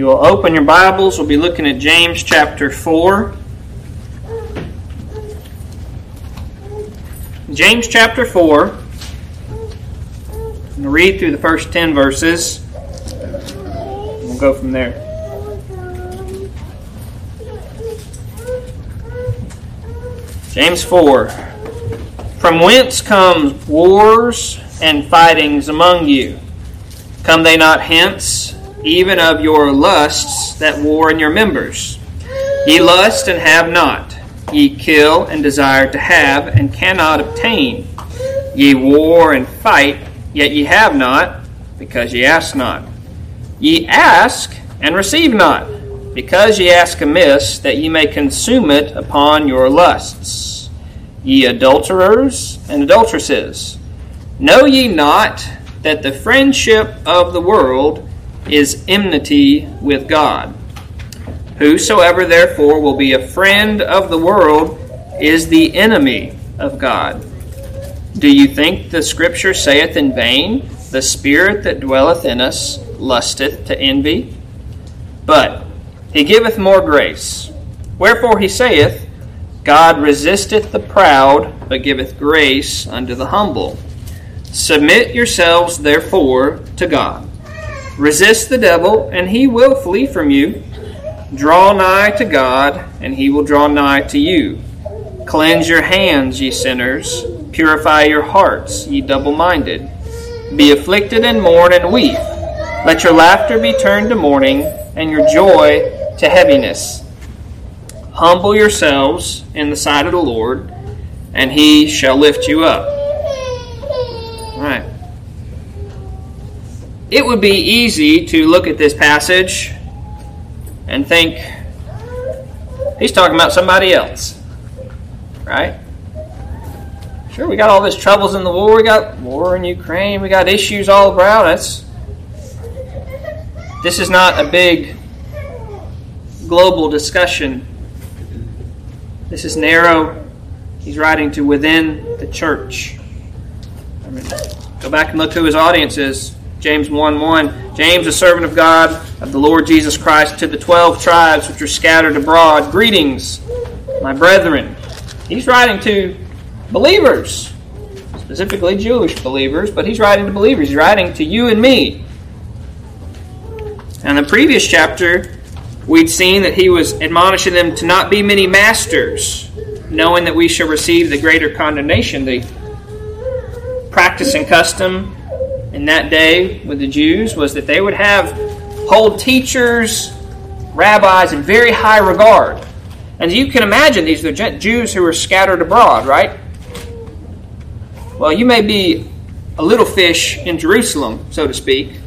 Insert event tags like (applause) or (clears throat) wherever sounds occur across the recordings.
you will open your Bibles, we'll be looking at James chapter 4. James chapter 4. I'm going to read through the first 10 verses. We'll go from there. James 4. From whence come wars and fightings among you? Come they not hence, even of your lusts that war in your members? Ye lust and have not. Ye kill and desire to have and cannot obtain. Ye war and fight, yet ye have not, because ye ask not. Ye ask and receive not, because ye ask amiss, that ye may consume it upon your lusts. Ye adulterers and adulteresses, know ye not that the friendship of the world is enmity with God? Whosoever therefore will be a friend of the world is the enemy of God. Do you think the Scripture saith in vain, The Spirit that dwelleth in us lusteth to envy? But he giveth more grace. Wherefore he saith, God resisteth the proud, but giveth grace unto the humble. Submit yourselves therefore to God. Resist the devil, and he will flee from you. Draw nigh to God, and he will draw nigh to you. Cleanse your hands, ye sinners. Purify your hearts, ye double minded. Be afflicted and mourn and weep. Let your laughter be turned to mourning, and your joy to heaviness. Humble yourselves in the sight of the Lord, and he shall lift you up. It would be easy to look at this passage and think he's talking about somebody else. Right? Sure, we got all this troubles in the war. We got war in Ukraine. We got issues all around us. This is not a big global discussion. This is narrow. He's writing to within the church. I mean, go back and look who his audience is. James 1 1. James, a servant of God, of the Lord Jesus Christ, to the twelve tribes which are scattered abroad. Greetings, my brethren. He's writing to believers, specifically Jewish believers, but he's writing to believers. He's writing to you and me. In the previous chapter, we'd seen that he was admonishing them to not be many masters, knowing that we shall receive the greater condemnation. The practice and custom in that day with the Jews was that they would have hold teachers, rabbis in very high regard. And you can imagine these are Jews who were scattered abroad, right? Well, you may be a little fish in Jerusalem, so to speak,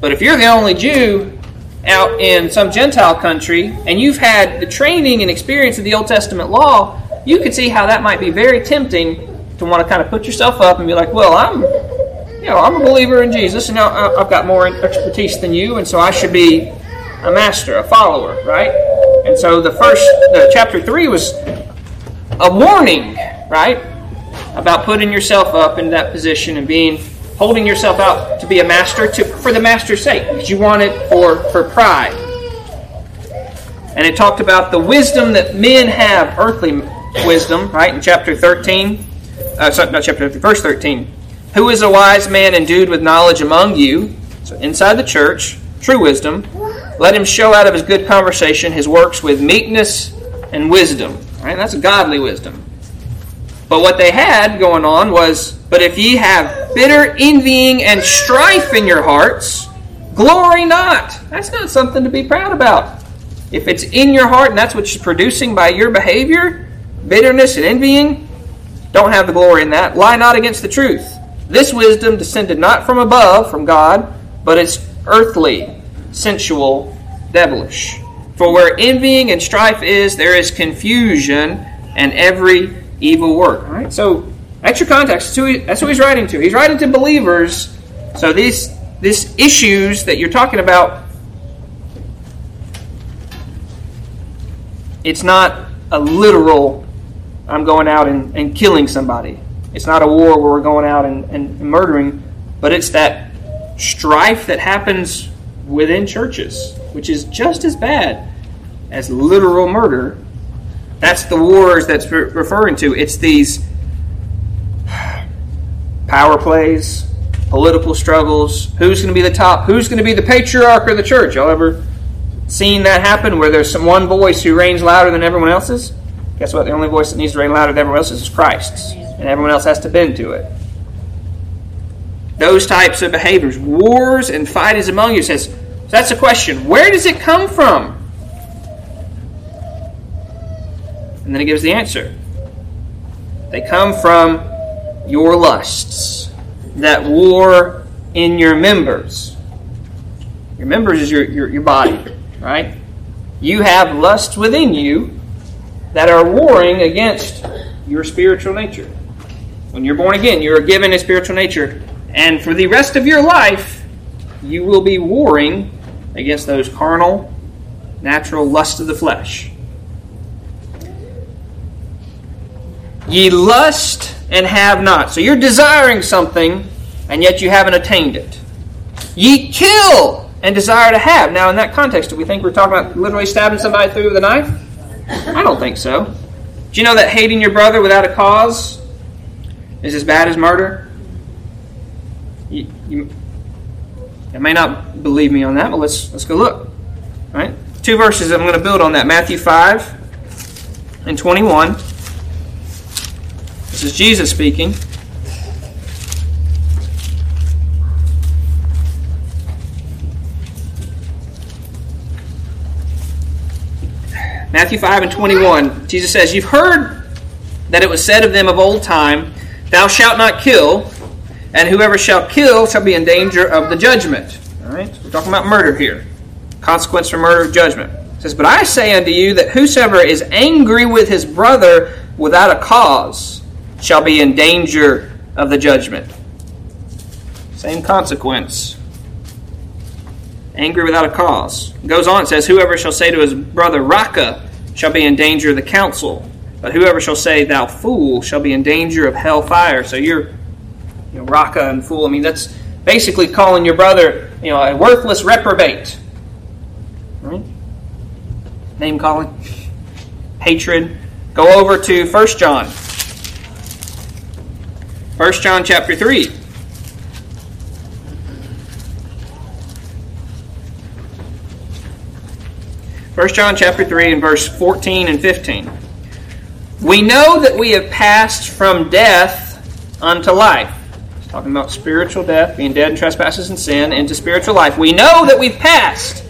but if you're the only Jew out in some Gentile country and you've had the training and experience of the Old Testament law, you could see how that might be very tempting to want to kind of put yourself up and be like, well, I'm you know, I'm a believer in Jesus, and I've got more expertise than you, and so I should be a master, a follower, right? And so the first, the chapter three was a warning, right, about putting yourself up in that position and being holding yourself out to be a master to for the master's sake, because you want it for for pride. And it talked about the wisdom that men have, earthly wisdom, right, in chapter thirteen. Uh, sorry, not chapter 13, verse 13 who is a wise man endued with knowledge among you? So inside the church, true wisdom. Let him show out of his good conversation his works with meekness and wisdom. Right? That's godly wisdom. But what they had going on was, but if ye have bitter envying and strife in your hearts, glory not. That's not something to be proud about. If it's in your heart and that's what you're producing by your behavior, bitterness and envying, don't have the glory in that. Lie not against the truth. This wisdom descended not from above, from God, but it's earthly, sensual, devilish. For where envying and strife is, there is confusion and every evil work. All right, so that's your context. That's who, he, that's who he's writing to. He's writing to believers. So these these issues that you're talking about, it's not a literal. I'm going out and, and killing somebody. It's not a war where we're going out and, and murdering, but it's that strife that happens within churches, which is just as bad as literal murder. That's the wars that's re- referring to. It's these power plays, political struggles. Who's going to be the top? Who's going to be the patriarch of the church? Y'all ever seen that happen where there's some one voice who reigns louder than everyone else's? Guess what? The only voice that needs to reign louder than everyone else's is Christ's, and everyone else has to bend to it. Those types of behaviors, wars and fightings among you, says that's a question. Where does it come from? And then he gives the answer. They come from your lusts that war in your members. Your members is your, your, your body, right? You have lusts within you that are warring against your spiritual nature. When you're born again, you are given a spiritual nature. And for the rest of your life, you will be warring against those carnal, natural lusts of the flesh. Ye lust and have not. So you're desiring something, and yet you haven't attained it. Ye kill and desire to have. Now, in that context, do we think we're talking about literally stabbing somebody through with a knife? I don't think so. Do you know that hating your brother without a cause is as bad as murder? You, you, you may not believe me on that, but let's let's go look. All right, two verses I'm going to build on that: Matthew five and twenty-one. This is Jesus speaking. Matthew 5 and 21, Jesus says, You've heard that it was said of them of old time, Thou shalt not kill, and whoever shall kill shall be in danger of the judgment. All right, we're talking about murder here. Consequence for murder, judgment. It says, But I say unto you that whosoever is angry with his brother without a cause shall be in danger of the judgment. Same consequence. Angry without a cause. It goes on, it says, Whoever shall say to his brother, Raca, shall be in danger of the council. But whoever shall say, Thou fool, shall be in danger of hell fire. So you're, you know, Raca and fool. I mean, that's basically calling your brother, you know, a worthless reprobate. Right? Name calling. Hatred. Go over to 1 John. 1 John chapter 3. First John chapter 3 and verse 14 and 15. We know that we have passed from death unto life. He's talking about spiritual death, being dead in trespasses and sin, into spiritual life. We know that we've passed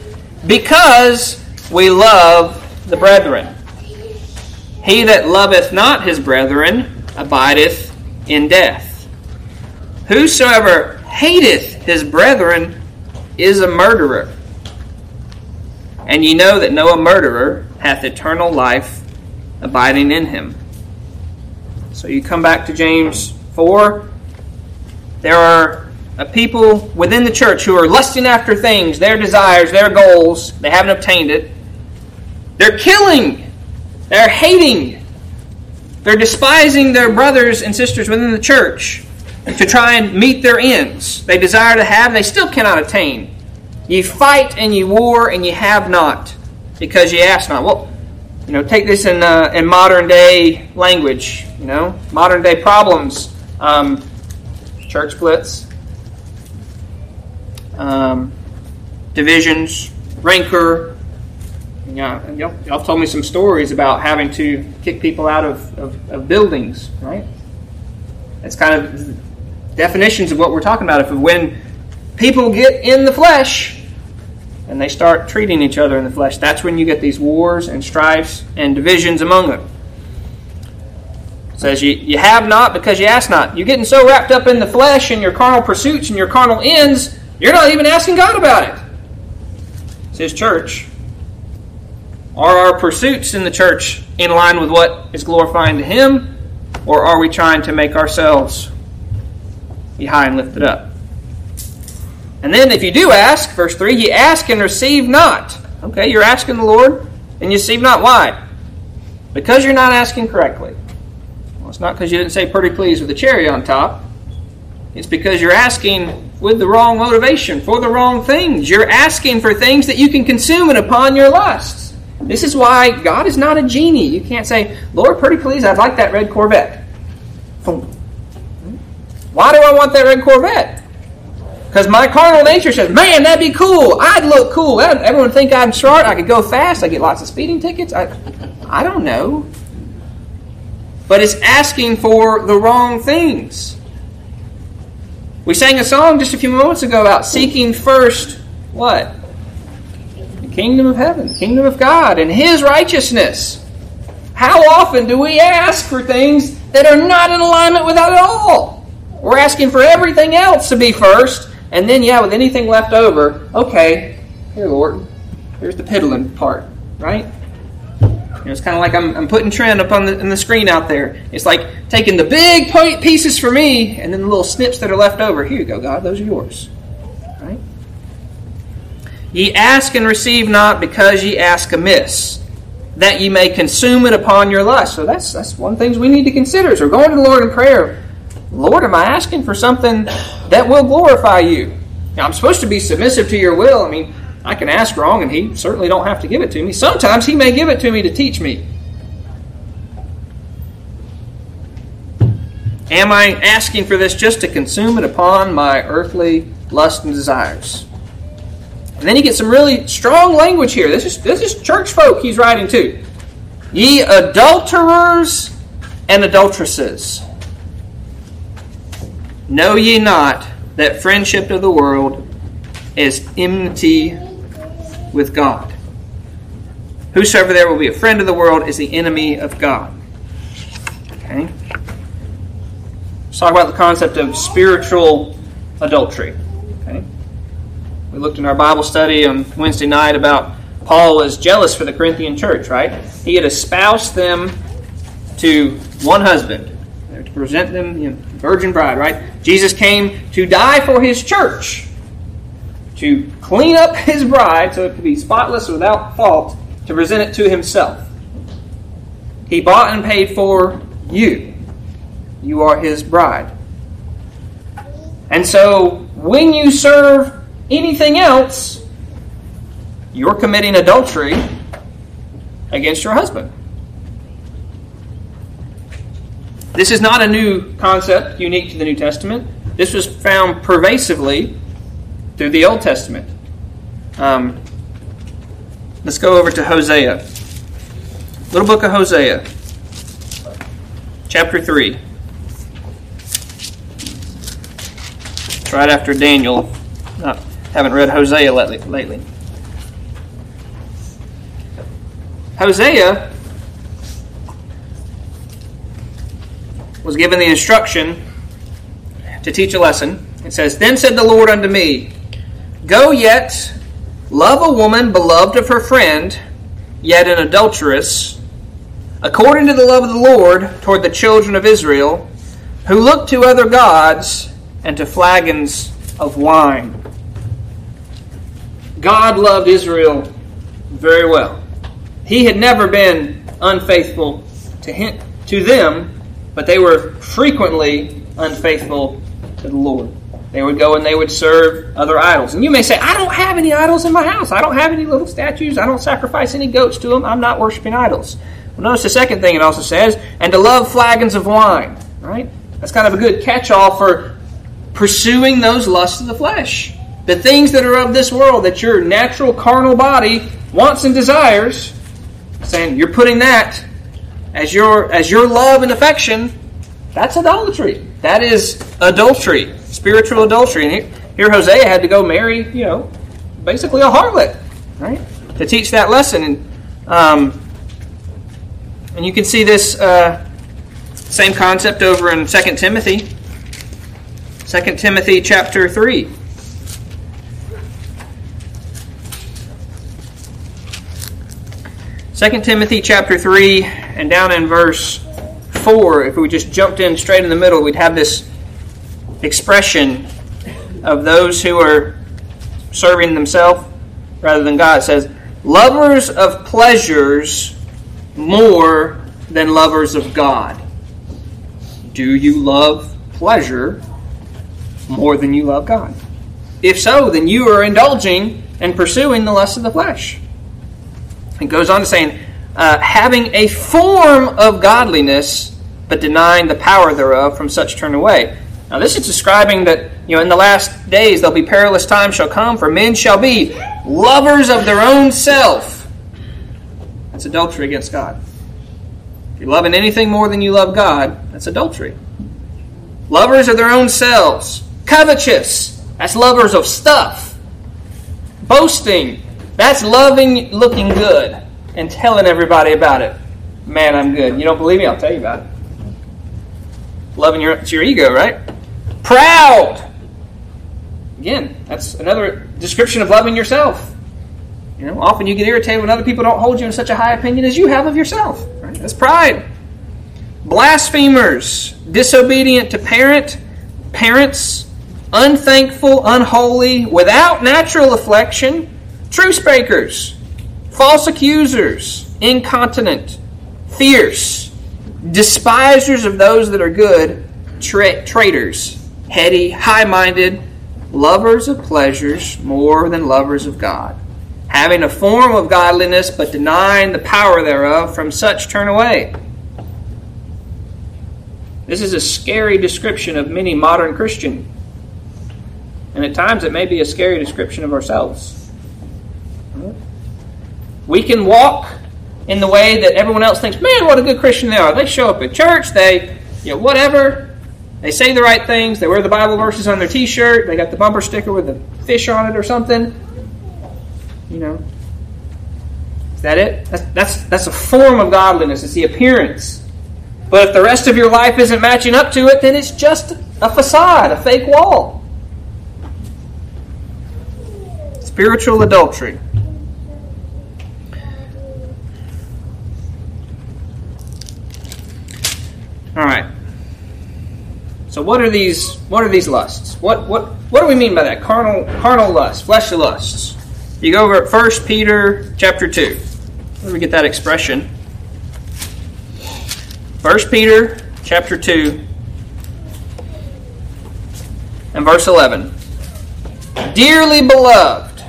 because we love the brethren. He that loveth not his brethren abideth in death. Whosoever hateth his brethren is a murderer. And ye know that no murderer hath eternal life abiding in him. So you come back to James 4. There are a people within the church who are lusting after things, their desires, their goals. They haven't obtained it. They're killing. They're hating. They're despising their brothers and sisters within the church to try and meet their ends. They desire to have, they still cannot attain. Ye fight and ye war and ye have not, because ye ask not. Well, you know, take this in uh, in modern day language. You know, modern day problems, um, church splits, um, divisions, rancor. You know, y'all, y'all told me some stories about having to kick people out of, of, of buildings, right? That's kind of definitions of what we're talking about. If when people get in the flesh and they start treating each other in the flesh, that's when you get these wars and strifes and divisions among them. It says you, you have not because you ask not. You're getting so wrapped up in the flesh and your carnal pursuits and your carnal ends, you're not even asking God about it. It's His church. Are our pursuits in the church in line with what is glorifying to Him, or are we trying to make ourselves be high and lifted up? And then if you do ask, verse 3, you ask and receive not. Okay, you're asking the Lord and you receive not. Why? Because you're not asking correctly. Well, it's not because you didn't say pretty please with the cherry on top. It's because you're asking with the wrong motivation for the wrong things. You're asking for things that you can consume and upon your lusts. This is why God is not a genie. You can't say, Lord, pretty please, I'd like that red Corvette. Why do I want that red Corvette? Because my carnal nature says, man, that'd be cool. I'd look cool. Everyone think I'm smart. I could go fast. I get lots of speeding tickets. I, I don't know. But it's asking for the wrong things. We sang a song just a few moments ago about seeking first what? The kingdom of heaven, the kingdom of God, and His righteousness. How often do we ask for things that are not in alignment with that at all? We're asking for everything else to be first, and then, yeah, with anything left over, okay, here, Lord, here's the piddling part, right? You know, it's kind of like I'm, I'm putting trend up on the, the screen out there. It's like taking the big pieces for me and then the little snips that are left over. Here you go, God, those are yours. Right? Ye ask and receive not because ye ask amiss, that ye may consume it upon your lust. So that's that's one of the things we need to consider. So we're going to the Lord in prayer. Lord, am I asking for something that will glorify you? Now, I'm supposed to be submissive to your will. I mean, I can ask wrong, and He certainly don't have to give it to me. Sometimes He may give it to me to teach me. Am I asking for this just to consume it upon my earthly lust and desires? And then he gets some really strong language here. This is this is church folk he's writing to. Ye adulterers and adulteresses, know ye not that friendship of the world is enmity with God. Whosoever there will be a friend of the world is the enemy of God. Okay? Let's talk about the concept of spiritual adultery. Okay? We looked in our Bible study on Wednesday night about Paul was jealous for the Corinthian church, right? He had espoused them to one husband present them, you know, virgin bride, right? Jesus came to die for his church to clean up (laughs) his bride so it could be spotless without fault, to present it to himself. He bought and paid for you. You are his bride. And so when you serve anything else, you're committing adultery against your husband. This is not a new concept unique to the New Testament. This was found pervasively through the Old Testament. Um, let's go over to Hosea. Little book of Hosea, chapter 3. It's right after Daniel. I haven't read Hosea lately. Hosea was given the instruction to teach a lesson. It says, Then said the Lord unto me, Go yet, love a woman beloved of her friend, yet an adulteress, according to the love of the Lord toward the children of Israel, who look to other gods and to flagons of wine. God loved Israel very well. He had never been unfaithful to him, to them, but they were frequently unfaithful to the Lord. They would go and they would serve other idols. And you may say, I don't have any idols in my house. I don't have any little statues. I don't sacrifice any goats to them. I'm not worshiping idols. Well, notice the second thing it also says, and to love flagons of wine. Right? That's kind of a good catch all for pursuing those lusts of the flesh. The things that are of this world that your natural carnal body wants and desires, saying you're putting that as your as your love and affection, that's idolatry. That is adultery spiritual adultery. And here Hosea had to go marry, you know, basically a harlot, right, to teach that lesson. And um, and you can see this uh, same concept over in 2 Timothy. 2 Timothy chapter 3. Second Timothy chapter 3 and down in verse 4, if we just jumped in straight in the middle, we'd have this expression of those who are serving themselves rather than God. It says, lovers of pleasures more than lovers of God. Do you love pleasure more than you love God? If so, then you are indulging and pursuing the lust of the flesh. It goes on to saying, uh, having a form of godliness, but denying the power thereof, from such turn away. Now, this is describing that, you know, in the last days there'll be perilous times shall come, for men shall be lovers of their own self. That's adultery against God. If you're loving anything more than you love God, that's adultery. Lovers of their own selves. Covetous. That's lovers of stuff. Boasting. That's loving looking good and telling everybody about it. Man, I'm good. You don't believe me? I'll tell you about it. Loving your, it's your ego, right? Proud. Again, that's another description of loving yourself. You know, often you get irritated when other people don't hold you in such a high opinion as you have of yourself. Right? That's pride. Blasphemers, disobedient to parent, parents, unthankful, unholy, without natural affection, truce breakers, false accusers, incontinent, fierce, despisers of those that are good, tra- traitors, heady, high minded, lovers of pleasures more than lovers of God, having a form of godliness but denying the power thereof, from such turn away. This is a scary description of many modern Christians. And at times it may be a scary description of ourselves. We can walk in the way that everyone else thinks, man, what a good Christian they are. They show up at church, they, you know, whatever. They say the right things, they wear the Bible verses on their t shirt, they got the bumper sticker with the fish on it or something. You know. Is that it? That's, that's, that's a form of godliness, it's the appearance. But if the rest of your life isn't matching up to it, then it's just a facade, a fake wall. Spiritual adultery. All right. So what are these? What are these lusts? What what what do we mean by that? Carnal carnal lusts, fleshly lusts. You go over at First Peter chapter two. Where do we get that expression? First Peter chapter two and verse eleven. Dearly beloved.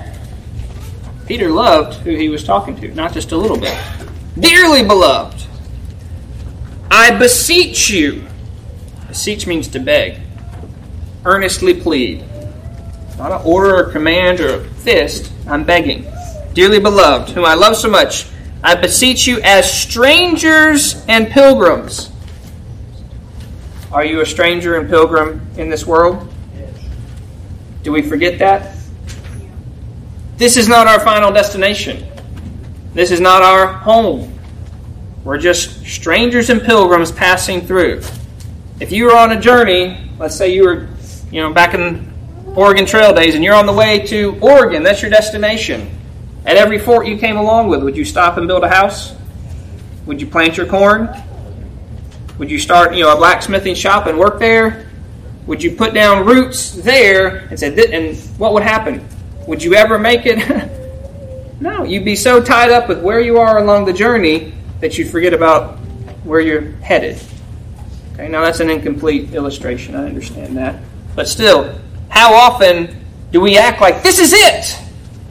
Peter loved who he was talking to, not just a little bit. Dearly beloved. I beseech you. Beseech means to beg. Earnestly plead. Not an order or command or a fist. I'm begging. Dearly beloved, whom I love so much, I beseech you as strangers and pilgrims. Are you a stranger and pilgrim in this world? Do we forget that? This is not our final destination. This is not our home. We're just strangers and pilgrims passing through. If you were on a journey, let's say you were, you know, back in Oregon Trail days, and you're on the way to Oregon, that's your destination. At every fort you came along with, would you stop and build a house? Would you plant your corn? Would you start, you know, a blacksmithing shop and work there? Would you put down roots there and say, and what would happen? Would you ever make it? (laughs) no, you'd be so tied up with where you are along the journey that you forget about where you're headed. Okay, now that's an incomplete illustration. I understand that. But still, how often do we act like this is it?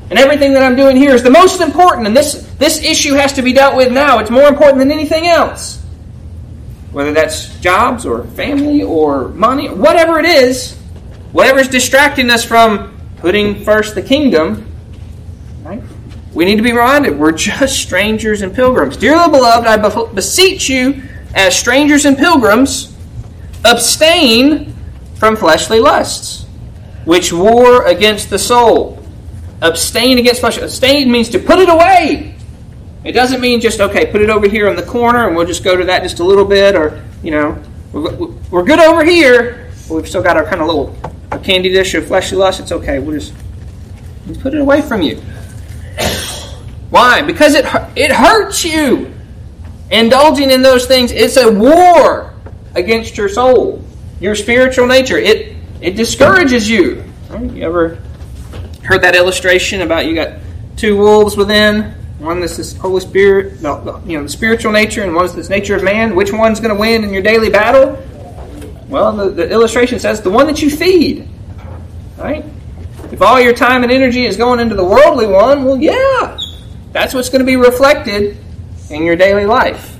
And everything that I'm doing here is the most important, and this, this issue has to be dealt with now. It's more important than anything else. Whether that's jobs or family or money, whatever it is, whatever's distracting us from putting first the kingdom? We need to be reminded we're just strangers and pilgrims. Dearly beloved, I beseech you, as strangers and pilgrims, abstain from fleshly lusts, which war against the soul. Abstain against flesh. Abstain means to put it away. It doesn't mean just, okay, put it over here in the corner and we'll just go to that just a little bit, or, you know, we're good over here, we've still got our kind of little candy dish of fleshly lust. It's okay. We'll just put it away from you. Why? Because it, it hurts you. Indulging in those things, it's a war against your soul, your spiritual nature. It, it discourages you. You ever heard that illustration about you got two wolves within? One that's this Holy Spirit, you know, the spiritual nature, and one is this nature of man. Which one's going to win in your daily battle? Well, the, the illustration says the one that you feed. right? If all your time and energy is going into the worldly one, well, yeah, that's what's going to be reflected in your daily life.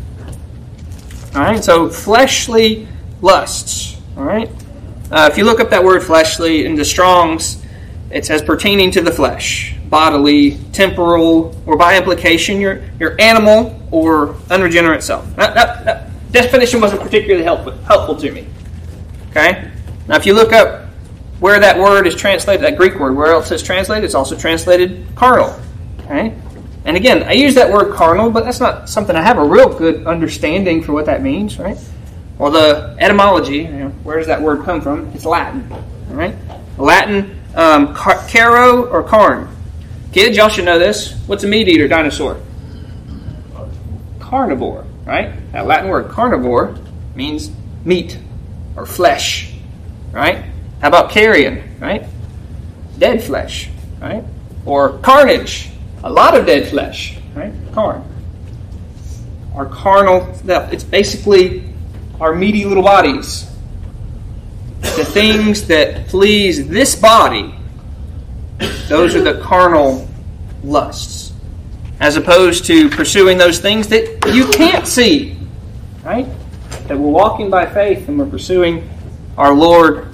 All right, so fleshly lusts. All right, uh, if you look up that word fleshly in the Strong's, it says pertaining to the flesh, bodily, temporal, or by implication, your, your animal or unregenerate self. That, that, that definition wasn't particularly helpful, helpful to me. Okay? Now, if you look up where that word is translated, that Greek word, where else it's translated, it's also translated carnal. Okay? And again, I use that word carnal, but that's not something I have a real good understanding for what that means, right? Well, the etymology, you know, where does that word come from? It's Latin, all right? Latin, um, car- caro or carn. Kids, y'all should know this. What's a meat eater dinosaur? Carnivore, right? That Latin word carnivore means meat or flesh, right? How about carrion, right? Dead flesh, right? Or carnage, a lot of dead flesh, right? Carn. Our carnal, it's basically our meaty little bodies. The things that please this body, those are the carnal lusts. As opposed to pursuing those things that you can't see, right? That we're walking by faith and we're pursuing our Lord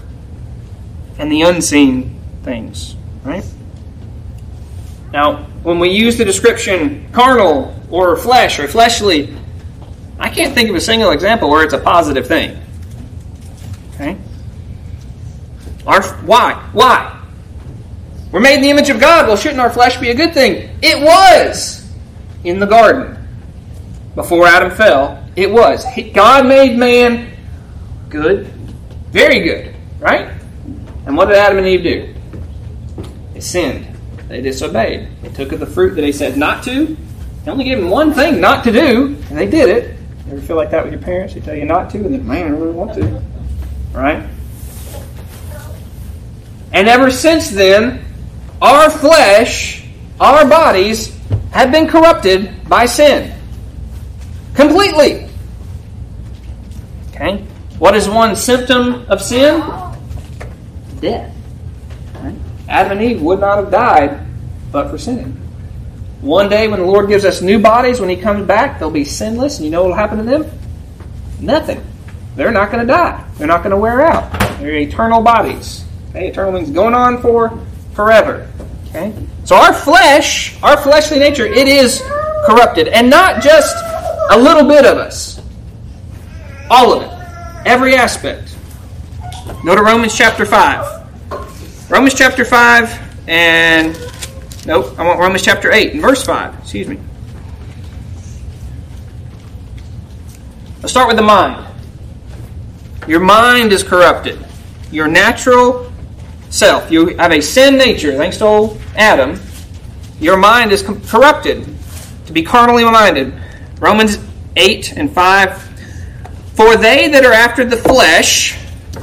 and the unseen things, right? Now, when we use the description carnal or flesh or fleshly, I can't think of a single example where it's a positive thing. Okay? Our, why? Why? We're made in the image of God. Well, shouldn't our flesh be a good thing? It was in the garden before Adam fell. It was. God made man good, very good, right? And what did Adam and Eve do? They sinned. They disobeyed. They took of the fruit that he said not to. He only gave them one thing not to do, and they did it. You ever feel like that with your parents? They tell you not to, and then, man, I really want to. Right? And ever since then, our flesh, our bodies, have been corrupted by sin. Completely. Okay? What is one symptom of sin? Death. Adam and Eve would not have died but for sinning. One day when the Lord gives us new bodies, when He comes back, they'll be sinless. And you know what will happen to them? Nothing. They're not going to die. They're not going to wear out. They're eternal bodies. Okay, eternal things going on for forever. Okay? So our flesh, our fleshly nature, it is corrupted. And not just a little bit of us. All of it. Every aspect. Go to Romans chapter 5. Romans chapter 5 and Nope, I want Romans chapter 8 and verse 5. Excuse me. Let's start with the mind. Your mind is corrupted. Your natural self. You have a sin nature, thanks to old Adam. Your mind is corrupted to be carnally minded. Romans 8 and 5. For they that are after the flesh,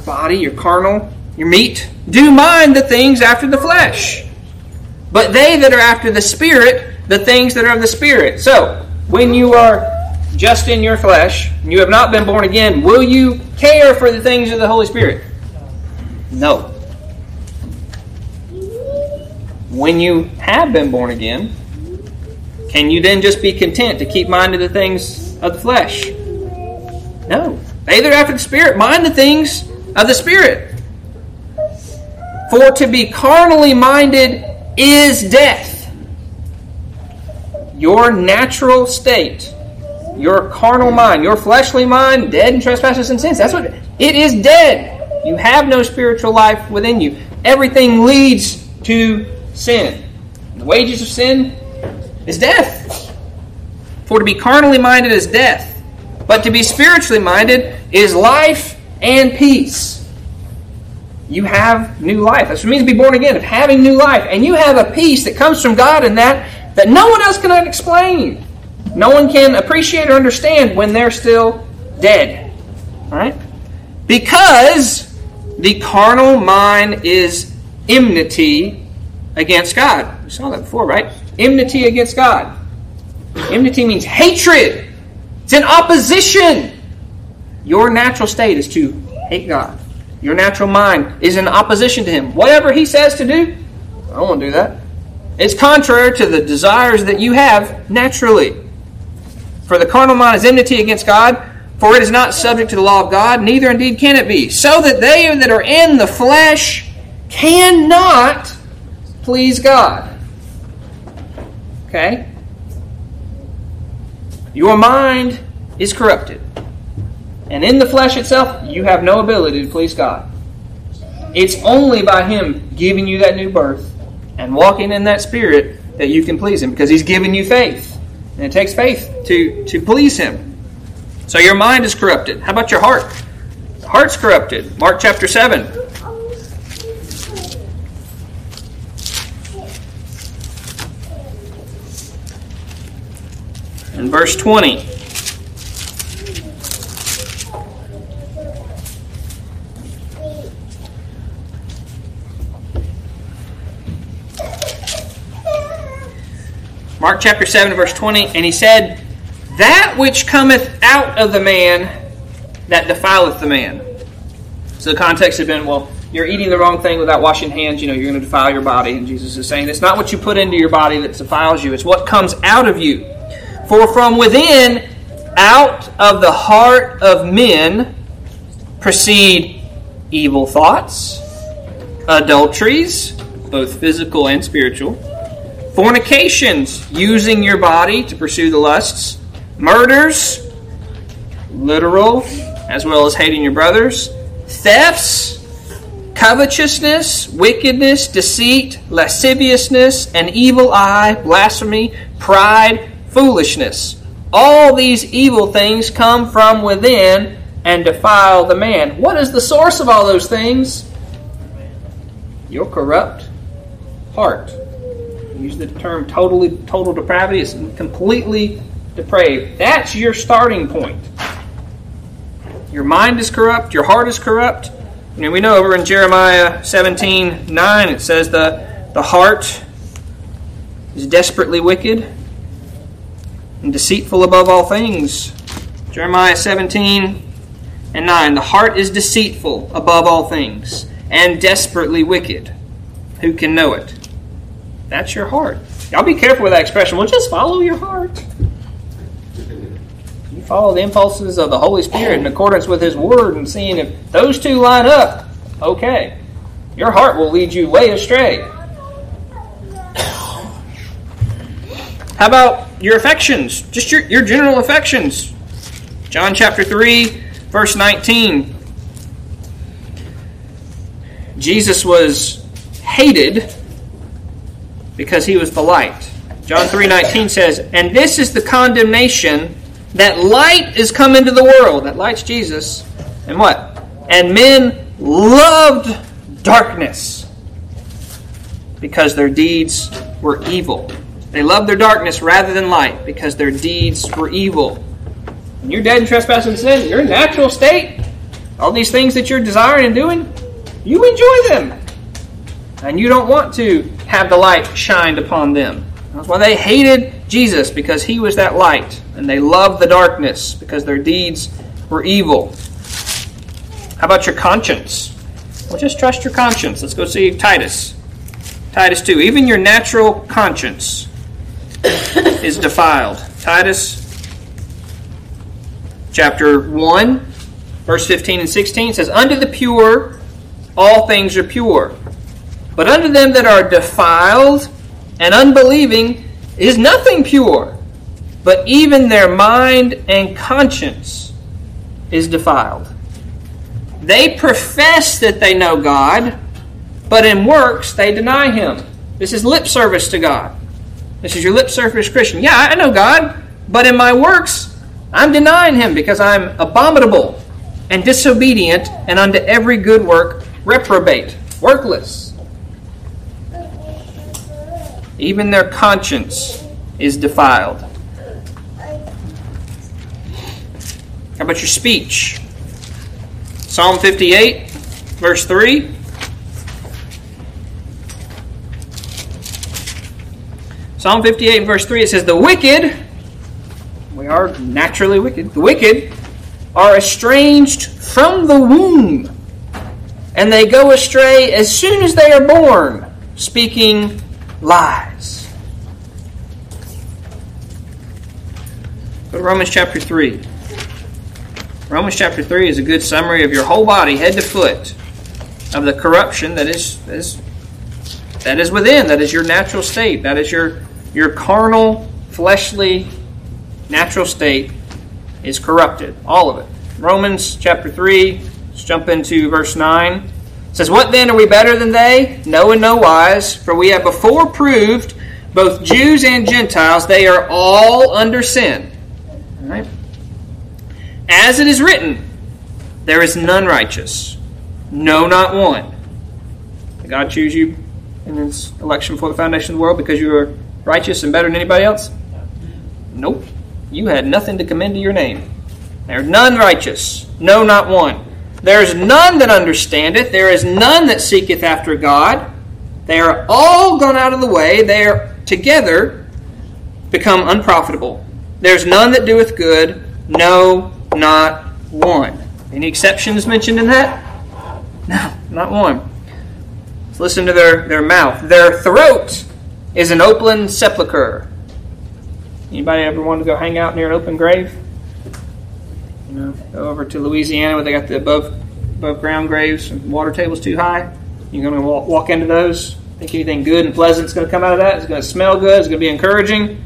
body, your carnal, your meat, do mind the things after the flesh but they that are after the Spirit, the things that are of the Spirit. So, when you are just in your flesh, you have not been born again, will you care for the things of the Holy Spirit? No. When you have been born again, can you then just be content to keep mind to the things of the flesh? No. They that are after the Spirit, mind the things of the Spirit. For to be carnally minded is death. Your natural state, your carnal mind, your fleshly mind, dead in trespasses and sins. That's what it is dead. You have no spiritual life within you. Everything leads to sin. The wages of sin is death. For to be carnally minded is death, but to be spiritually minded is life and peace you have new life. That's what it means to be born again, of having new life. And you have a peace that comes from God in that that no one else can explain. No one can appreciate or understand when they're still dead. Right? Because the carnal mind is enmity against God. We saw that before, right? Enmity against God. Enmity means hatred. It's in opposition. Your natural state is to hate God Your natural mind is in opposition to him. Whatever he says to do, I don't want to do that. It's contrary to the desires that you have naturally. For the carnal mind is enmity against God, for it is not subject to the law of God, neither indeed can it be. So that they that are in the flesh cannot please God. Okay? Your mind is corrupted. And in the flesh itself, you have no ability to please God. It's only by Him giving you that new birth and walking in that Spirit that you can please Him because He's given you faith. And it takes faith to, to please Him. So your mind is corrupted. How about your heart? Heart's corrupted. Mark chapter 7. And verse 20. Mark chapter 7, verse 20, and he said, That which cometh out of the man, that defileth the man. So the context had been, well, you're eating the wrong thing without washing hands, you know, you're going to defile your body. And Jesus is saying, it's not what you put into your body that defiles you, it's what comes out of you. For from within, out of the heart of men, proceed evil thoughts, adulteries, both physical and spiritual fornications, using your body to pursue the lusts, murders, literal, as well as hating your brothers, thefts, covetousness, wickedness, deceit, lasciviousness, an evil eye, blasphemy, pride, foolishness. All these evil things come from within and defile the man. What is the source of all those things? Your corrupt heart use the term totally total depravity. It's completely depraved. That's your starting point. Your mind is corrupt. Your heart is corrupt. Know, we know over in Jeremiah 17 9, it says the, the heart is desperately wicked and deceitful above all things. Jeremiah 17 and 9. The heart is deceitful above all things and desperately wicked. Who can know it? That's your heart. Y'all be careful with that expression. Well, just follow your heart. You follow the impulses of the Holy Spirit in accordance with His Word and seeing if those two line up, okay. Your heart will lead you way astray. (coughs) How about your affections? Just your, your general affections. John chapter 3, verse 19. Jesus was hated because he was the light. John 3:19 says, "And this is the condemnation that light is come into the world." That light's Jesus. And what? And men loved darkness because their deeds were evil. They loved their darkness rather than light because their deeds were evil. When you're dead in trespass and sin, your natural state, all these things that you're desiring and doing, you enjoy them. And you don't want to have the light shined upon them. That's why they hated Jesus because he was that light, and they loved the darkness because their deeds were evil. How about your conscience? Well, just trust your conscience. Let's go see Titus. Titus 2. Even your natural conscience (coughs) is defiled. Titus chapter 1, verse 15 and 16 says, Unto the pure all things are pure but unto them that are defiled and unbelieving is nothing pure, but even their mind and conscience is defiled. They profess that they know God, but in works they deny Him. This is lip service to God. This is your lip service Christian. Yeah, I know God, but in my works I'm denying Him because I'm abominable and disobedient and unto every good work reprobate, workless. Even their conscience is defiled. How about your speech? Psalm 58, verse 3. Psalm 58, verse 3, it says, The wicked, we are naturally wicked, the wicked are estranged from the womb. and they go astray as soon as they are born, speaking lies. Go to Romans chapter 3. Romans chapter 3 is a good summary of your whole body, head to foot, of the corruption that is, that is, that is within, that is your natural state, that is your, your carnal, fleshly, natural state is corrupted. All of it. Romans chapter 3, let's jump into verse 9. Says, What then are we better than they? No, in no wise, for we have before proved, both Jews and Gentiles, they are all under sin. All right? As it is written, there is none righteous, no, not one. Did God choose you in His election for the foundation of the world because you were righteous and better than anybody else? Nope. You had nothing to commend to your name. There is none righteous, no, not one. There is none that understandeth, there is none that seeketh after God. They are all gone out of the way, they are together become unprofitable. There's none that doeth good, no, not one. Any exceptions mentioned in that? No, not one. Let's listen to their, their mouth. Their throat is an open sepulchre. Anybody ever want to go hang out near an open grave? Over to Louisiana where they got the above above ground graves and water tables too high. You're going to walk, walk into those. Think anything good and pleasant is going to come out of that? It's going to smell good. It's going to be encouraging. You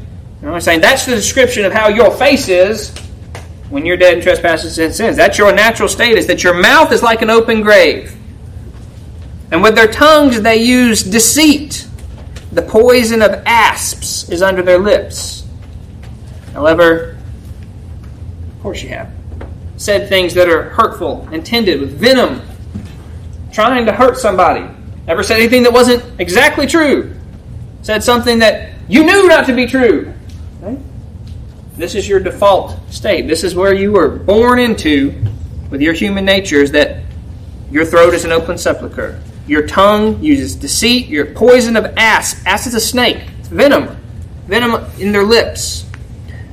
know, I'm saying that's the description of how your face is when you're dead in trespasses and sins. That's your natural state, is that your mouth is like an open grave. And with their tongues they use deceit. The poison of asps is under their lips. However, of course you have, said things that are hurtful, intended with venom, trying to hurt somebody. Ever said anything that wasn't exactly true? Said something that you knew not to be true. This is your default state. This is where you were born into with your human nature is that your throat is an open sepulchre. Your tongue uses deceit. Your poison of asp. Asp is a snake. It's venom. Venom in their lips.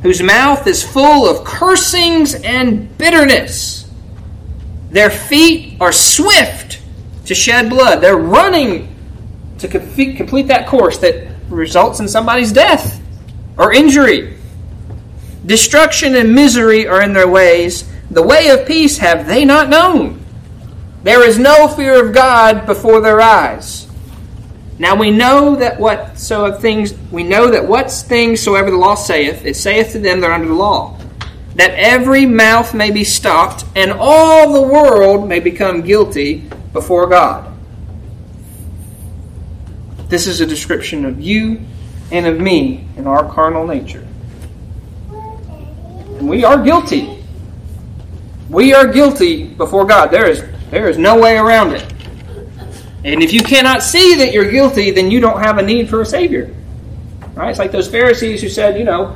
Whose mouth is full of cursings and bitterness. Their feet are swift to shed blood. They're running to complete that course that results in somebody's death or injury. Destruction and misery are in their ways. The way of peace have they not known. There is no fear of God before their eyes. Now we know that what so of things we know that what things soever the law saith, it saith to them that are under the law, that every mouth may be stopped, and all the world may become guilty before God. This is a description of you and of me in our carnal nature. And we are guilty. We are guilty before God. There is, there is no way around it. And if you cannot see that you're guilty, then you don't have a need for a Savior. Right? It's like those Pharisees who said, you know,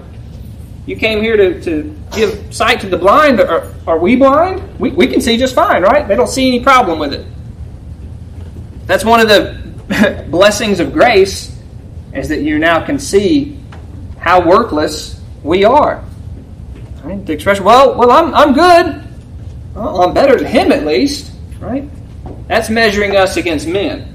you came here to, to give sight to the blind. Are, are we blind? We, we can see just fine, right? They don't see any problem with it. That's one of the (laughs) blessings of grace, is that you now can see how worthless we are. Right? Expression, well, well, I'm, I'm good. Well, I'm better than him at least. Right? That's measuring us against men.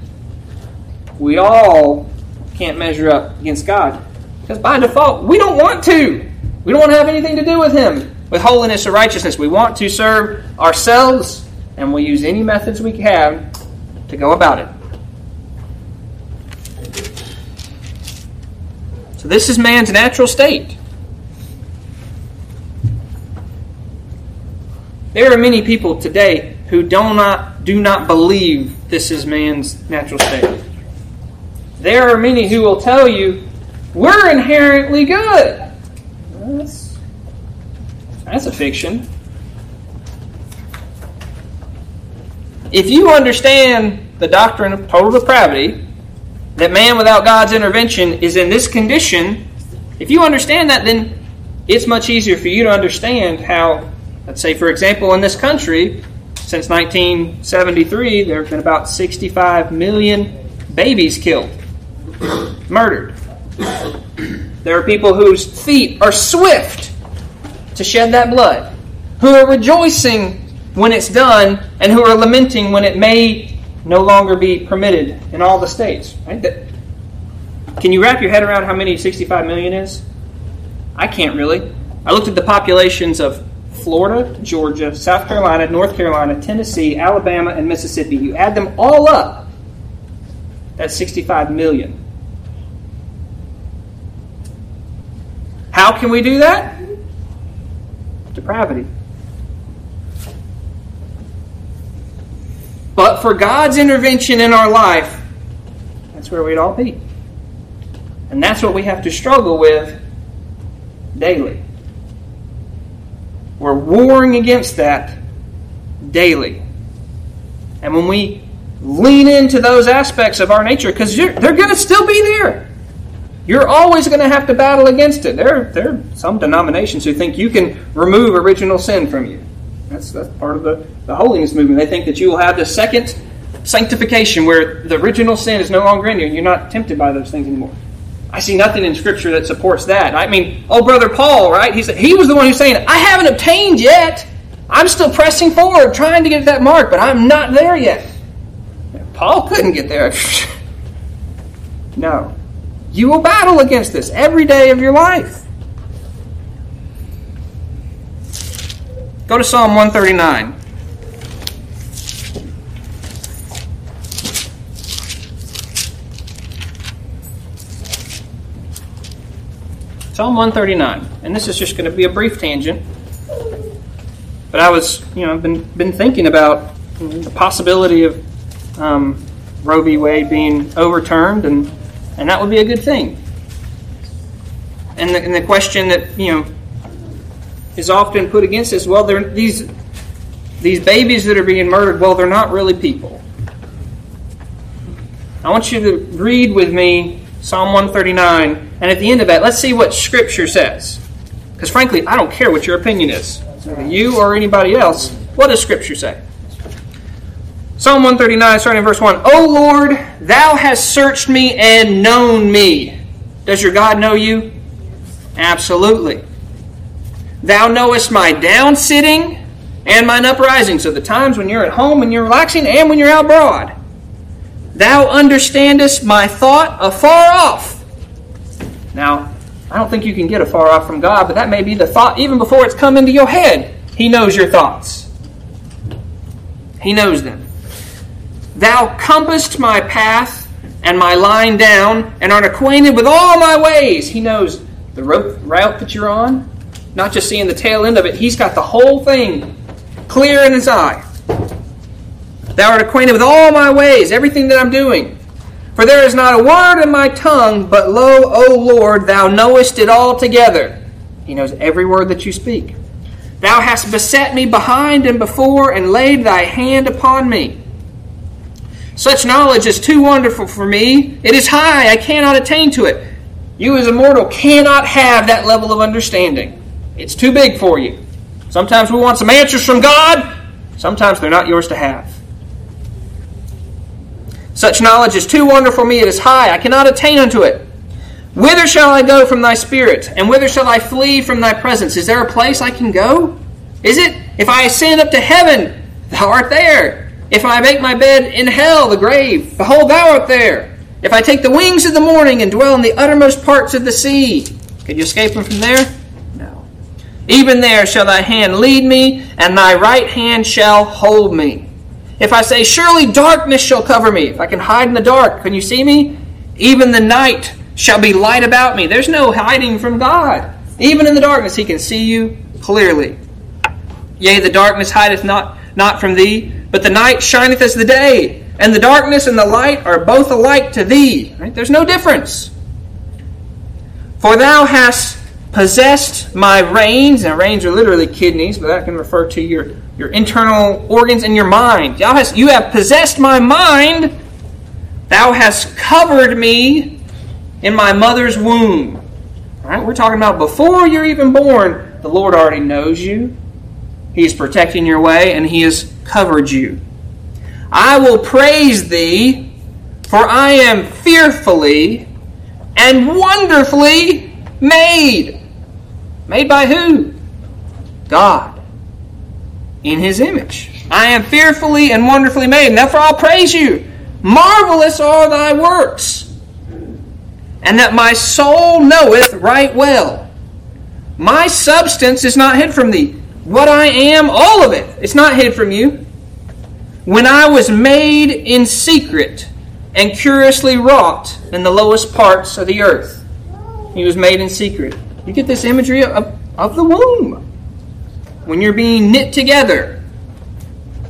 We all can't measure up against God. Because by default, we don't want to. We don't want to have anything to do with Him, with holiness or righteousness. We want to serve ourselves, and we use any methods we have to go about it. So, this is man's natural state. There are many people today who do not, do not believe this is man's natural state. There are many who will tell you, we're inherently good. That's, that's a fiction. If you understand the doctrine of total depravity, that man without God's intervention is in this condition, if you understand that, then it's much easier for you to understand how Let's say, for example, in this country, since 1973, there have been about 65 million babies killed, (clears throat) murdered. There are people whose feet are swift to shed that blood, who are rejoicing when it's done, and who are lamenting when it may no longer be permitted in all the states. Right? Can you wrap your head around how many 65 million is? I can't really. I looked at the populations of Florida, Georgia, South Carolina, North Carolina, Tennessee, Alabama, and Mississippi. You add them all up, that's 65 million. How can we do that? Depravity. But for God's intervention in our life, that's where we'd all be. And that's what we have to struggle with daily. We're warring against that daily. And when we lean into those aspects of our nature, because they're going to still be there. You're always going to have to battle against it. There, there are some denominations who think you can remove original sin from you. That's, that's part of the, the holiness movement. They think that you will have the second sanctification where the original sin is no longer in you and you're not tempted by those things anymore. I see nothing in Scripture that supports that. I mean, oh, Brother Paul, right? He, said, he was the one who's saying, I haven't obtained yet. I'm still pressing forward, trying to get that mark, but I'm not there yet. Paul couldn't get there. (laughs) no. You will battle against this every day of your life. Go to Psalm 139. Psalm 139. And this is just going to be a brief tangent. But I was, you know, I've been been thinking about the possibility of um, Roe v. Wade being overturned, and and that would be a good thing. And the, and the question that you know is often put against us. Well, they're, these these babies that are being murdered. Well, they're not really people. I want you to read with me Psalm 139, and at the end of that, let's see what Scripture says. Because frankly, I don't care what your opinion is, you or anybody else. What does Scripture say? Psalm 139, starting in verse 1. O Lord, thou hast searched me and known me. Does your God know you? Absolutely. Thou knowest my down sitting and mine uprising. So the times when you're at home and you're relaxing and when you're out abroad. Thou understandest my thought afar off. Now, I don't think you can get afar off from God, but that may be the thought even before it's come into your head. He knows your thoughts. He knows them. Thou compassed my path and my line down, and art acquainted with all my ways. He knows the route that you're on, not just seeing the tail end of it. He's got the whole thing clear in his eye. Thou art acquainted with all my ways, everything that I'm doing. For there is not a word in my tongue, but lo, O Lord, thou knowest it altogether. He knows every word that you speak. Thou hast beset me behind and before, and laid thy hand upon me. Such knowledge is too wonderful for me. It is high, I cannot attain to it. You, as a mortal, cannot have that level of understanding. It's too big for you. Sometimes we want some answers from God, sometimes they're not yours to have. Such knowledge is too wonderful for me, it is high, I cannot attain unto it. Whither shall I go from thy spirit? And whither shall I flee from thy presence? Is there a place I can go? Is it? If I ascend up to heaven, thou art there. If I make my bed in hell, the grave, behold, thou art there. If I take the wings of the morning and dwell in the uttermost parts of the sea, can you escape from there? No. Even there shall thy hand lead me, and thy right hand shall hold me. If I say, Surely darkness shall cover me, if I can hide in the dark, can you see me? Even the night shall be light about me. There's no hiding from God. Even in the darkness, he can see you clearly. Yea, the darkness hideth not, not from thee, but the night shineth as the day, and the darkness and the light are both alike to thee. Right? There's no difference. For thou hast possessed my reins. Now, reins are literally kidneys, but that can refer to your, your internal organs and your mind. Thou hast, you have possessed my mind. Thou hast covered me in my mother's womb. All right, we're talking about before you're even born, the Lord already knows you. He is protecting your way, and He has covered you. I will praise Thee, for I am fearfully and wonderfully made. Made by who? God. In His image. I am fearfully and wonderfully made, and therefore I'll praise you. Marvelous are thy works, and that my soul knoweth right well. My substance is not hid from thee. What I am, all of it, it's not hid from you. When I was made in secret and curiously wrought in the lowest parts of the earth, he was made in secret. You get this imagery of, of the womb. When you're being knit together,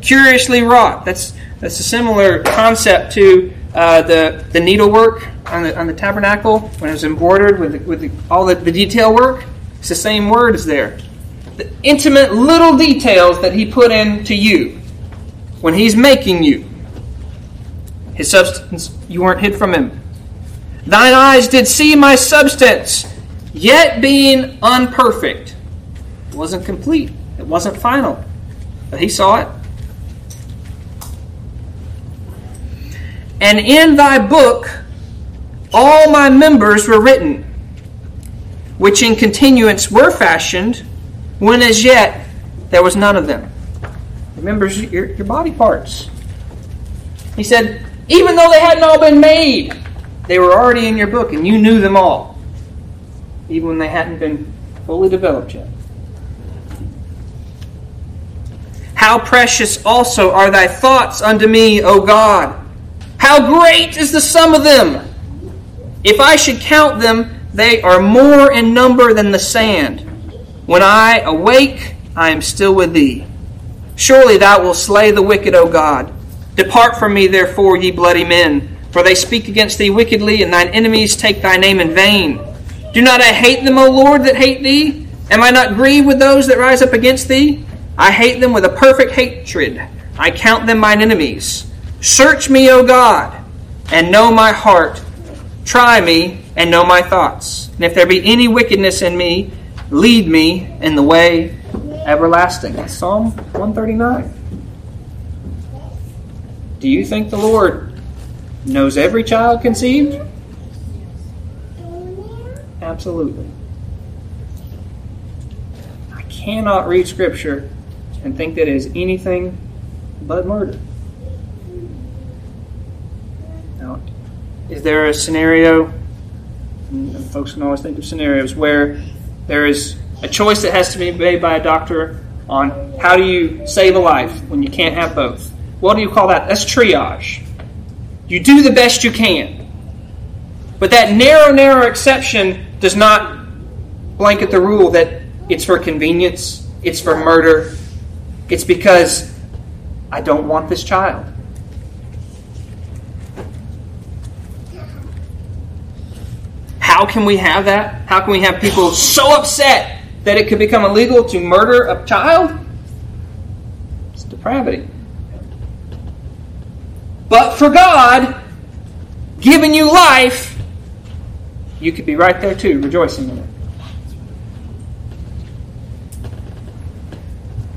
curiously wrought. That's that's a similar concept to uh, the the needlework on the on the tabernacle when it was embroidered with the, with the, all the, the detail work. It's the same word as there. The intimate little details that he put into you when he's making you. His substance you weren't hid from him. Thine eyes did see my substance, yet being unperfect. It wasn't complete. It wasn't final. But he saw it. And in thy book all my members were written, which in continuance were fashioned, when as yet there was none of them. Remember your, your body parts. He said, even though they hadn't all been made, they were already in your book and you knew them all, even when they hadn't been fully developed yet. How precious also are thy thoughts unto me, O God! How great is the sum of them! If I should count them, they are more in number than the sand. When I awake, I am still with thee. Surely thou wilt slay the wicked, O God. Depart from me, therefore, ye bloody men, for they speak against thee wickedly, and thine enemies take thy name in vain. Do not I hate them, O Lord, that hate thee? Am I not grieved with those that rise up against thee? I hate them with a perfect hatred. I count them mine enemies. Search me, O God, and know my heart. Try me and know my thoughts. And if there be any wickedness in me, lead me in the way everlasting. That's Psalm 139. Do you think the Lord knows every child conceived? Absolutely. I cannot read Scripture and think that it is anything but murder. Now, is there a scenario? folks can always think of scenarios where there is a choice that has to be made by a doctor on how do you save a life when you can't have both. What do you call that? That's triage. You do the best you can. But that narrow, narrow exception does not blanket the rule that it's for convenience, it's for murder, it's because I don't want this child. How can we have that? How can we have people so upset that it could become illegal to murder a child? It's depravity. But for God, giving you life, you could be right there too, rejoicing in it.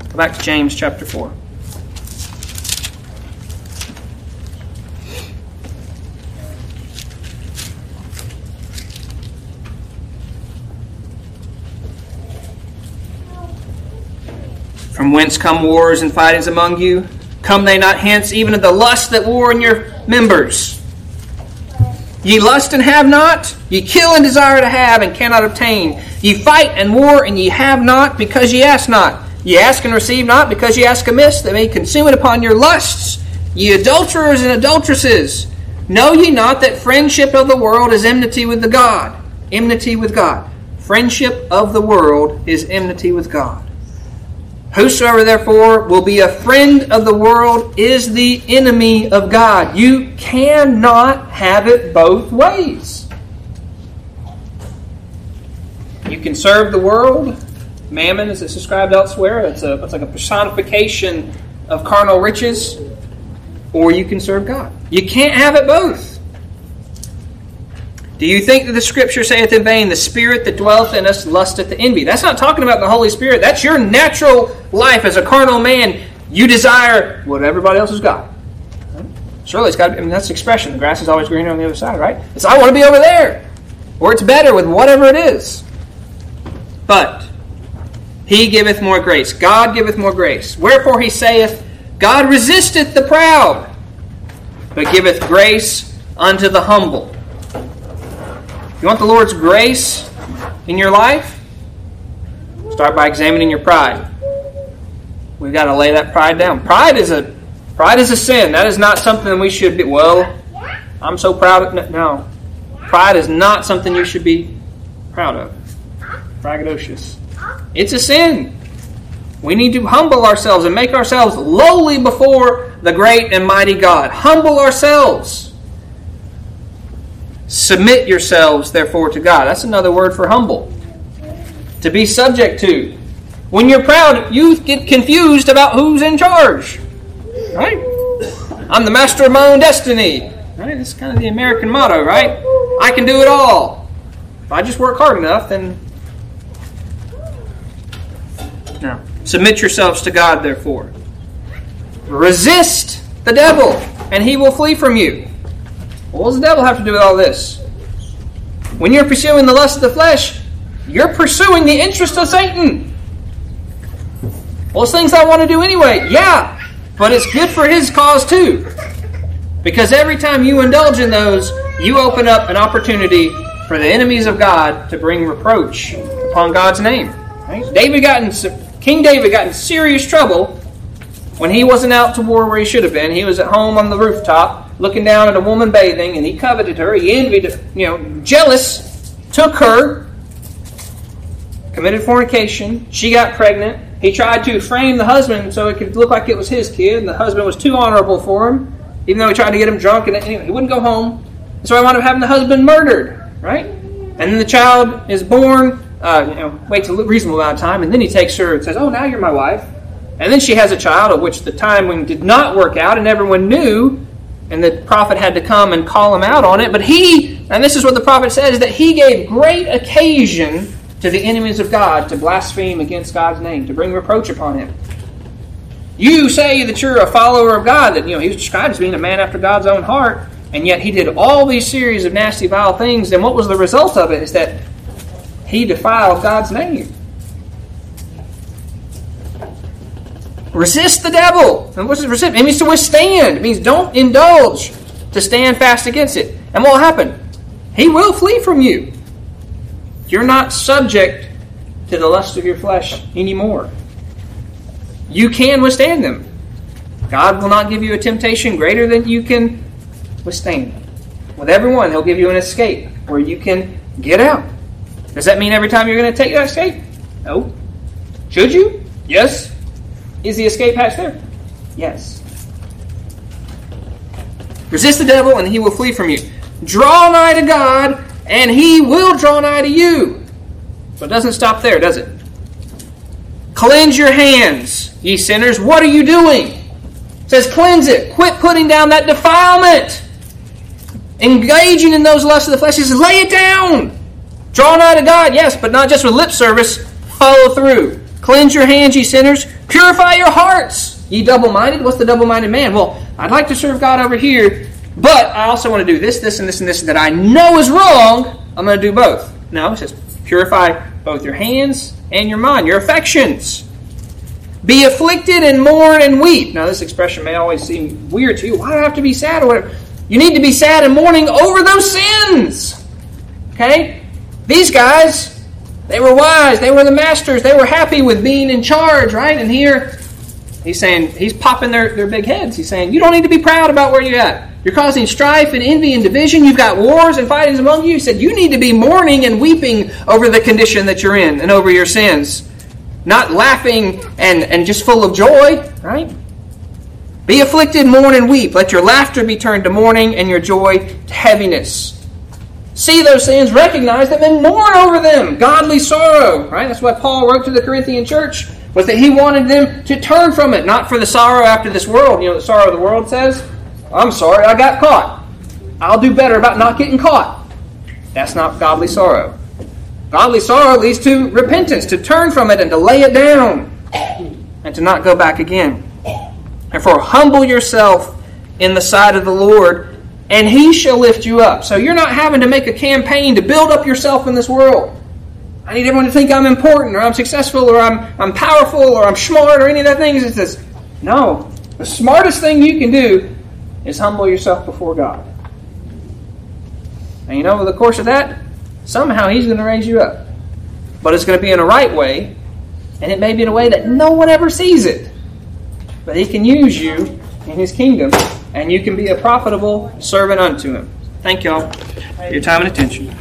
Go back to James chapter 4. From whence come wars and fightings among you? Come they not hence, even of the lust that war in your members? Ye lust and have not, ye kill and desire to have and cannot obtain. Ye fight and war and ye have not, because ye ask not. Ye ask and receive not, because ye ask amiss, that may consume it upon your lusts. Ye adulterers and adulteresses, know ye not that friendship of the world is enmity with the God? Enmity with God. Friendship of the world is enmity with God. Whosoever therefore will be a friend of the world is the enemy of God. You cannot have it both ways. You can serve the world. Mammon, as it's described elsewhere, it's, a, it's like a personification of carnal riches. Or you can serve God. You can't have it both. Do you think that the Scripture saith in vain, the Spirit that dwelleth in us lusteth to envy? That's not talking about the Holy Spirit. That's your natural life as a carnal man. You desire what everybody else has got. Surely it's got to be, I mean, that's the expression. The grass is always greener on the other side, right? It's, I want to be over there. Or it's better with whatever it is. But he giveth more grace. God giveth more grace. Wherefore he saith, God resisteth the proud, but giveth grace unto the humble. You want the Lord's grace in your life? Start by examining your pride. We've got to lay that pride down. Pride is a pride is a sin. That is not something we should be. Well, I'm so proud of. No, pride is not something you should be proud of. Braggadocious. It's a sin. We need to humble ourselves and make ourselves lowly before the great and mighty God. Humble ourselves. Submit yourselves, therefore, to God. That's another word for humble. To be subject to. When you're proud, you get confused about who's in charge. Right? I'm the master of my own destiny. Right? That's kind of the American motto, right? I can do it all. If I just work hard enough, then. No. Submit yourselves to God, therefore. Resist the devil, and he will flee from you. What does the devil have to do with all this? When you're pursuing the lust of the flesh, you're pursuing the interest of Satan. Those things I want to do anyway. Yeah, but it's good for his cause too. Because every time you indulge in those, you open up an opportunity for the enemies of God to bring reproach upon God's name. Right? David got in King David got in serious trouble when he wasn't out to war where he should have been. He was at home on the rooftop looking down at a woman bathing, and he coveted her. He envied, her, you know, jealous, took her, committed fornication. She got pregnant. He tried to frame the husband so it could look like it was his kid, and the husband was too honorable for him, even though he tried to get him drunk, and anyway, he wouldn't go home. So he wound up having the husband murdered, right? And then the child is born uh, you know, waits a reasonable amount of time, and then he takes her and says, "Oh, now you're my wife." And then she has a child, of which the timing did not work out, and everyone knew. And the prophet had to come and call him out on it. But he, and this is what the prophet says, that he gave great occasion to the enemies of God to blaspheme against God's name, to bring reproach upon him. You say that you're a follower of God, that you know he was described as being a man after God's own heart, and yet he did all these series of nasty, vile things. And what was the result of it? Is that he defiled God's name. Resist the devil. And what's resist? It means to withstand. It means don't indulge, to stand fast against it. And what will happen? He will flee from you. You're not subject to the lust of your flesh anymore. You can withstand them. God will not give you a temptation greater than you can withstand. With everyone, He'll give you an escape where you can get out. Does that mean every time you're going to take that escape? No. Should you? Yes. Is the escape hatch there? Yes. Resist the devil, and he will flee from you. Draw nigh to God, and he will draw nigh to you. So it doesn't stop there, does it? Cleanse your hands, ye sinners. What are you doing? It says, cleanse it. Quit putting down that defilement. Engaging in those lusts of the flesh. He says, lay it down. Draw nigh to God, yes, but not just with lip service. Follow through. Cleanse your hands, ye sinners. Purify your hearts, ye double minded. What's the double minded man? Well, I'd like to serve God over here, but I also want to do this, this, and this, and this that I know is wrong. I'm going to do both. No, it says purify both your hands and your mind, your affections. Be afflicted and mourn and weep. Now, this expression may always seem weird to you. Why do I have to be sad or whatever? You need to be sad and mourning over those sins. Okay? These guys, they were wise. They were the masters. They were happy with being in charge, right? And here, he's saying, he's popping their, their big heads. He's saying, you don't need to be proud about where you're at. You're causing strife and envy and division. You've got wars and fightings among you. He said, you need to be mourning and weeping over the condition that you're in and over your sins. Not laughing and, and just full of joy, right? Be afflicted, mourn, and weep. Let your laughter be turned to mourning and your joy to heaviness see those sins, recognize them, and mourn over them. Godly sorrow, right? That's why Paul wrote to the Corinthian church, was that he wanted them to turn from it, not for the sorrow after this world. You know, the sorrow of the world says, I'm sorry, I got caught. I'll do better about not getting caught. That's not godly sorrow. Godly sorrow leads to repentance, to turn from it and to lay it down, and to not go back again. Therefore, humble yourself in the sight of the Lord and he shall lift you up. So you're not having to make a campaign to build up yourself in this world. I need everyone to think I'm important or I'm successful or I'm, I'm powerful or I'm smart or any of that things. It says, no, The smartest thing you can do is humble yourself before God. And you know, over the course of that, somehow He's going to raise you up. But it's going to be in a right way, and it may be in a way that no one ever sees it. But He can use you in His kingdom, and you can be a profitable servant unto Him. Thank y'all for your time and attention.